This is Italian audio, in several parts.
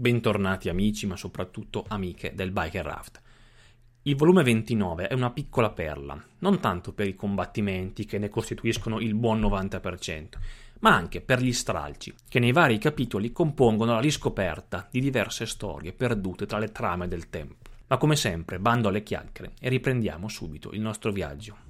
Bentornati amici, ma soprattutto amiche del Biker Raft. Il volume 29 è una piccola perla, non tanto per i combattimenti che ne costituiscono il buon 90%, ma anche per gli stralci, che nei vari capitoli compongono la riscoperta di diverse storie perdute tra le trame del tempo. Ma come sempre, bando alle chiacchiere e riprendiamo subito il nostro viaggio.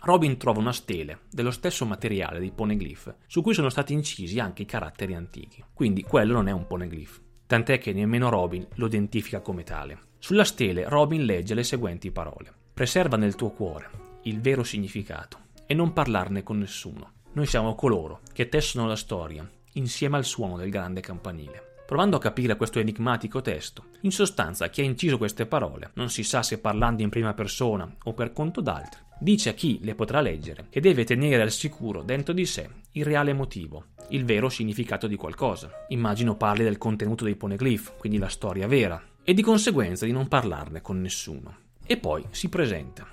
Robin trova una stele dello stesso materiale dei poneglyph, su cui sono stati incisi anche i caratteri antichi. Quindi quello non è un poneglyph, tant'è che nemmeno Robin lo identifica come tale. Sulla stele Robin legge le seguenti parole: Preserva nel tuo cuore il vero significato e non parlarne con nessuno. Noi siamo coloro che tessono la storia insieme al suono del grande campanile. Provando a capire questo enigmatico testo, in sostanza chi ha inciso queste parole, non si sa se parlando in prima persona o per conto d'altri, dice a chi le potrà leggere che deve tenere al sicuro dentro di sé il reale motivo, il vero significato di qualcosa. Immagino parli del contenuto dei poneglyph, quindi la storia vera, e di conseguenza di non parlarne con nessuno. E poi si presenta.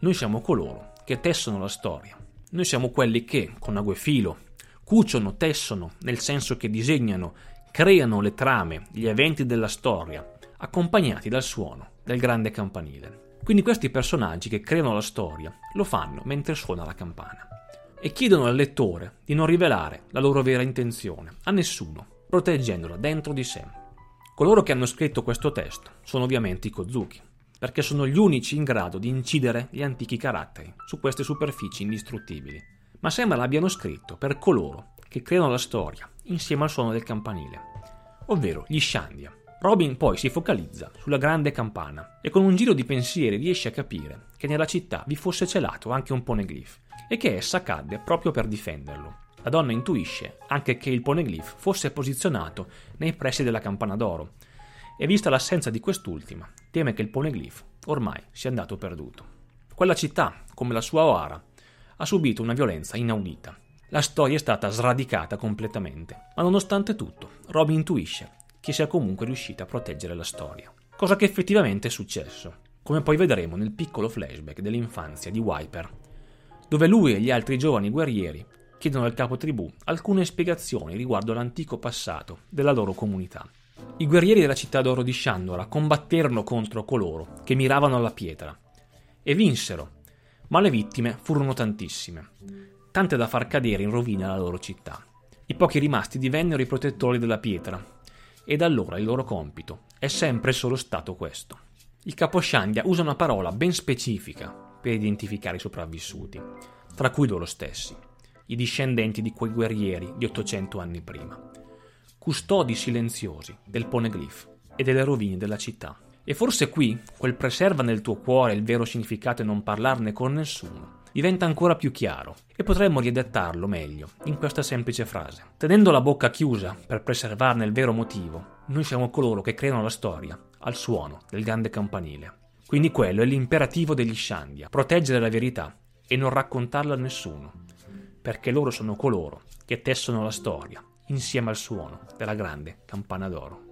Noi siamo coloro che tessono la storia. Noi siamo quelli che, con ago e filo, cuciono, tessono, nel senso che disegnano, creano le trame, gli eventi della storia, accompagnati dal suono del grande campanile. Quindi questi personaggi che creano la storia lo fanno mentre suona la campana e chiedono al lettore di non rivelare la loro vera intenzione a nessuno, proteggendola dentro di sé. Coloro che hanno scritto questo testo sono ovviamente i Kozuki, perché sono gli unici in grado di incidere gli antichi caratteri su queste superfici indistruttibili, ma sembra l'abbiano scritto per coloro che creano la storia insieme al suono del campanile, ovvero gli Shandia. Robin poi si focalizza sulla grande campana e con un giro di pensieri riesce a capire che nella città vi fosse celato anche un poneglyph e che essa cadde proprio per difenderlo. La donna intuisce anche che il poneglyph fosse posizionato nei pressi della campana d'oro e vista l'assenza di quest'ultima, teme che il poneglyph ormai sia andato perduto. Quella città, come la sua Oara, ha subito una violenza inaudita. La storia è stata sradicata completamente, ma nonostante tutto, Robin intuisce che sia comunque riuscita a proteggere la storia. Cosa che effettivamente è successo, come poi vedremo nel piccolo flashback dell'infanzia di Wiper, dove lui e gli altri giovani guerrieri chiedono al capo tribù alcune spiegazioni riguardo l'antico passato della loro comunità. I guerrieri della città d'oro di Shandora combatterono contro coloro che miravano alla pietra e vinsero, ma le vittime furono tantissime, tante da far cadere in rovina la loro città. I pochi rimasti divennero i protettori della pietra e da allora il loro compito è sempre solo stato questo. Il caposciandia usa una parola ben specifica per identificare i sopravvissuti, tra cui loro stessi, i discendenti di quei guerrieri di 800 anni prima, custodi silenziosi del poneglyph e delle rovine della città. E forse qui quel preserva nel tuo cuore il vero significato e non parlarne con nessuno diventa ancora più chiaro e potremmo riadattarlo meglio in questa semplice frase. Tenendo la bocca chiusa per preservarne il vero motivo, noi siamo coloro che creano la storia al suono del grande campanile. Quindi quello è l'imperativo degli Shandia, proteggere la verità e non raccontarla a nessuno, perché loro sono coloro che tessono la storia insieme al suono della grande campana d'oro.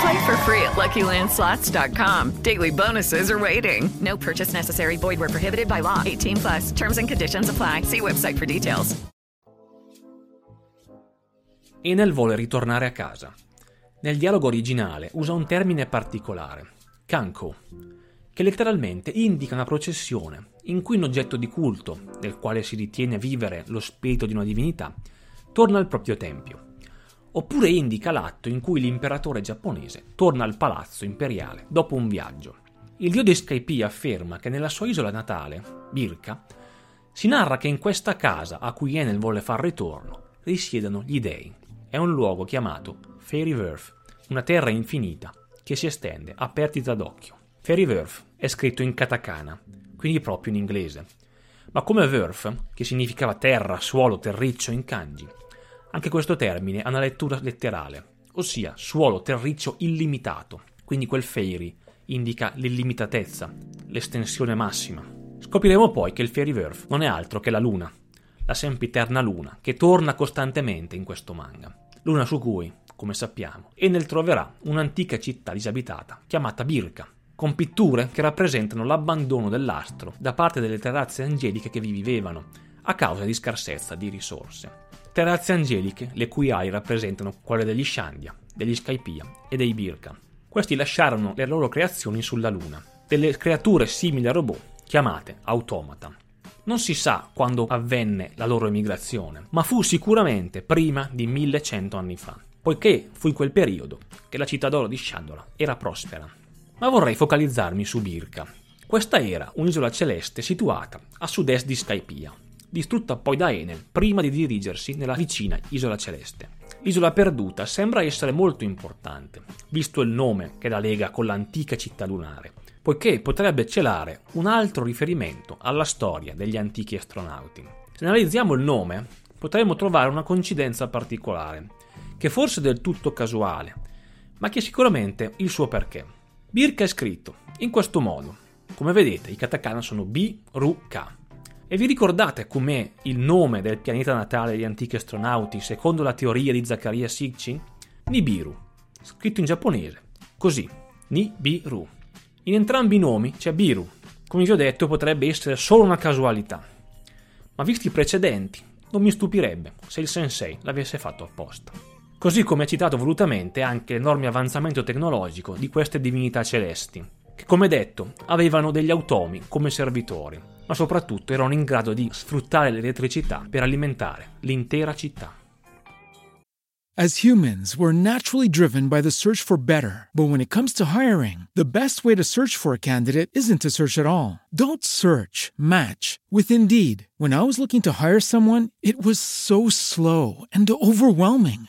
Play for free at LuckyLandSlots.com. Daily bonuses are waiting. No purchase necessary. Void where prohibited by law. 18 plus. Terms and conditions apply. See website for details. Enel vuole ritornare a casa. Nel dialogo originale usa un termine particolare, kanko, che letteralmente indica una processione in cui un oggetto di culto, del quale si ritiene vivere lo spirito di una divinità, torna al proprio tempio oppure indica l'atto in cui l'imperatore giapponese torna al palazzo imperiale dopo un viaggio. Il dio di Skypiea afferma che nella sua isola natale, Birka, si narra che in questa casa a cui Enel vuole far ritorno risiedano gli dei. È un luogo chiamato Fairyworth, una terra infinita che si estende a perdita d'occhio. Fairyworth è scritto in katakana, quindi proprio in inglese, ma come Worth, che significava terra, suolo, terriccio in kanji, anche questo termine ha una lettura letterale, ossia suolo terriccio illimitato, quindi quel fairy indica l'illimitatezza, l'estensione massima. Scopriremo poi che il Fairyverse non è altro che la luna, la sempiterna luna, che torna costantemente in questo manga. Luna su cui, come sappiamo, Enel troverà un'antica città disabitata chiamata Birka, con pitture che rappresentano l'abbandono dell'astro da parte delle terrazze angeliche che vi vivevano, a causa di scarsezza di risorse terrazze angeliche, le cui ali rappresentano quelle degli Shandia, degli Skypia e dei Birka. Questi lasciarono le loro creazioni sulla Luna, delle creature simili a robot chiamate automata. Non si sa quando avvenne la loro emigrazione, ma fu sicuramente prima di 1100 anni fa, poiché fu in quel periodo che la città d'oro di Shandora era prospera. Ma vorrei focalizzarmi su Birka. Questa era un'isola celeste situata a sud-est di Skypia, distrutta poi da Enel prima di dirigersi nella vicina Isola Celeste. l'isola perduta sembra essere molto importante, visto il nome che la lega con l'antica città lunare, poiché potrebbe celare un altro riferimento alla storia degli antichi astronauti. Se analizziamo il nome, potremmo trovare una coincidenza particolare, che forse è del tutto casuale, ma che sicuramente il suo perché. Birka è scritto in questo modo. Come vedete, i katakana sono B, Ru, K. E vi ricordate com'è il nome del pianeta natale degli antichi astronauti secondo la teoria di Zaccaria Sitchin? Nibiru, scritto in giapponese, così, Nibiru. In entrambi i nomi c'è Biru, come vi ho detto potrebbe essere solo una casualità. Ma visti i precedenti, non mi stupirebbe se il sensei l'avesse fatto apposta. Così come ha citato volutamente anche l'enorme avanzamento tecnologico di queste divinità celesti, che come detto avevano degli automi come servitori, ma soprattutto erano in grado di sfruttare l'elettricità per alimentare l'intera città. As humans, we're naturally driven by the search for better. But when it comes to hiring, the best way to search for a candidate isn't to search at all. Don't search, match with Indeed. When I was looking to hire someone, it was so slow and overwhelming.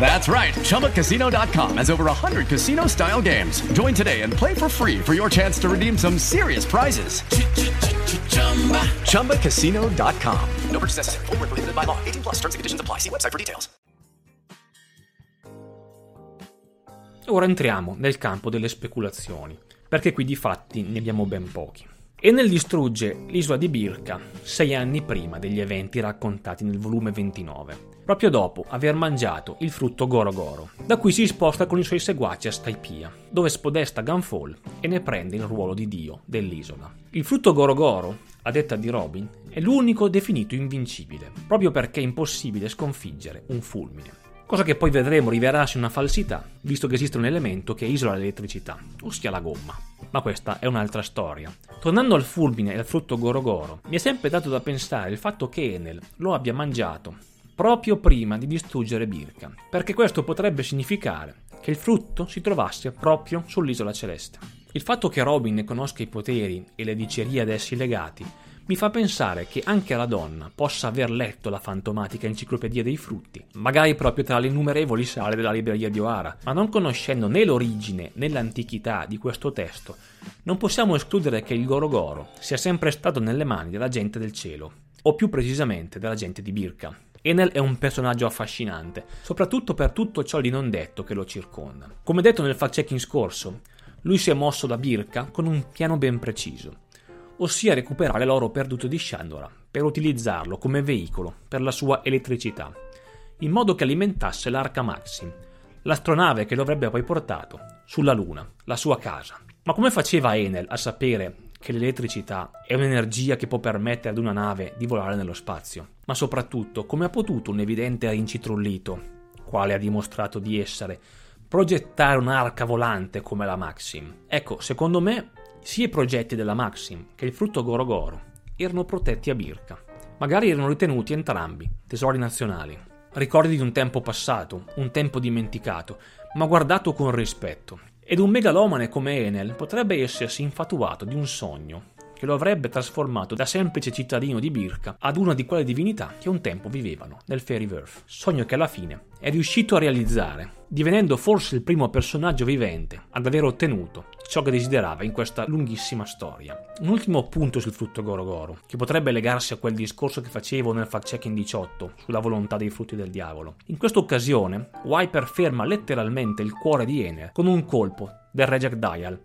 That's right. ChumbaCasino.com has over 100 casino style games. Join today and play for free for your chance to redeem some serious prizes. ChumbaCasino.com. No purchase necessary. Full prohibited by law. 18 plus terms and conditions apply. See website for details. Ora entriamo nel campo delle speculazioni, perché qui di fatti ne abbiamo ben pochi. Enel distrugge l'isola di Birka sei anni prima degli eventi raccontati nel volume 29, proprio dopo aver mangiato il frutto Goro Goro. Da qui si sposta con i suoi seguaci a Staipia, dove spodesta Gunfall e ne prende il ruolo di dio dell'isola. Il frutto Goro Goro, a detta di Robin, è l'unico definito invincibile, proprio perché è impossibile sconfiggere un fulmine cosa che poi vedremo rivelarsi una falsità, visto che esiste un elemento che isola l'elettricità, ossia la gomma. Ma questa è un'altra storia. Tornando al fulmine e al frutto Gorogoro, mi è sempre dato da pensare il fatto che Enel lo abbia mangiato proprio prima di distruggere Birka, perché questo potrebbe significare che il frutto si trovasse proprio sull'isola celeste. Il fatto che Robin ne conosca i poteri e le dicerie ad essi legati mi fa pensare che anche la donna possa aver letto la fantomatica enciclopedia dei frutti, magari proprio tra le innumerevoli sale della libreria di O'Hara, ma non conoscendo né l'origine né l'antichità di questo testo, non possiamo escludere che il Gorogoro sia sempre stato nelle mani della gente del cielo, o più precisamente della gente di Birka. Enel è un personaggio affascinante, soprattutto per tutto ciò di non detto che lo circonda. Come detto nel fact-checking scorso, lui si è mosso da Birka con un piano ben preciso ossia recuperare l'oro perduto di Shandora per utilizzarlo come veicolo per la sua elettricità, in modo che alimentasse l'arca Maxim, l'astronave che lo avrebbe poi portato sulla Luna, la sua casa. Ma come faceva Enel a sapere che l'elettricità è un'energia che può permettere ad una nave di volare nello spazio? Ma soprattutto, come ha potuto un evidente rincitrullito, quale ha dimostrato di essere, progettare un'arca volante come la Maxim? Ecco, secondo me sia i progetti della Maxim che il frutto Goro Goro erano protetti a Birka. Magari erano ritenuti entrambi tesori nazionali, ricordi di un tempo passato, un tempo dimenticato, ma guardato con rispetto. Ed un megalomane come Enel potrebbe essersi infatuato di un sogno che lo avrebbe trasformato da semplice cittadino di Birka ad una di quelle divinità che un tempo vivevano nel Fairyverse. Sogno che alla fine è riuscito a realizzare, divenendo forse il primo personaggio vivente ad aver ottenuto ciò che desiderava in questa lunghissima storia. Un ultimo punto sul frutto Gorogoro, che potrebbe legarsi a quel discorso che facevo nel fact-checking 18 sulla volontà dei frutti del diavolo. In questa occasione, Wiper ferma letteralmente il cuore di Ener con un colpo del Reject Dial,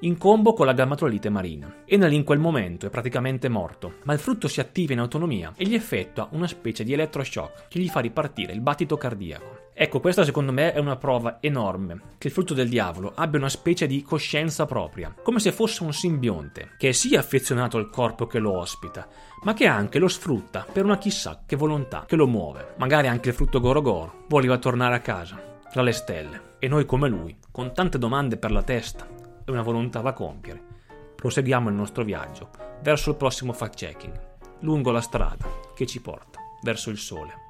in combo con la gammatrolite marina. Enel in quel momento è praticamente morto, ma il frutto si attiva in autonomia e gli effettua una specie di elettroshock che gli fa ripartire il battito cardiaco. Ecco, questa secondo me è una prova enorme che il frutto del diavolo abbia una specie di coscienza propria, come se fosse un simbionte, che è sì affezionato al corpo che lo ospita, ma che anche lo sfrutta per una chissà che volontà che lo muove. Magari anche il frutto Gorogoro voleva tornare a casa, tra le stelle, e noi come lui, con tante domande per la testa e una volontà da compiere, proseguiamo il nostro viaggio verso il prossimo fact-checking, lungo la strada che ci porta verso il sole.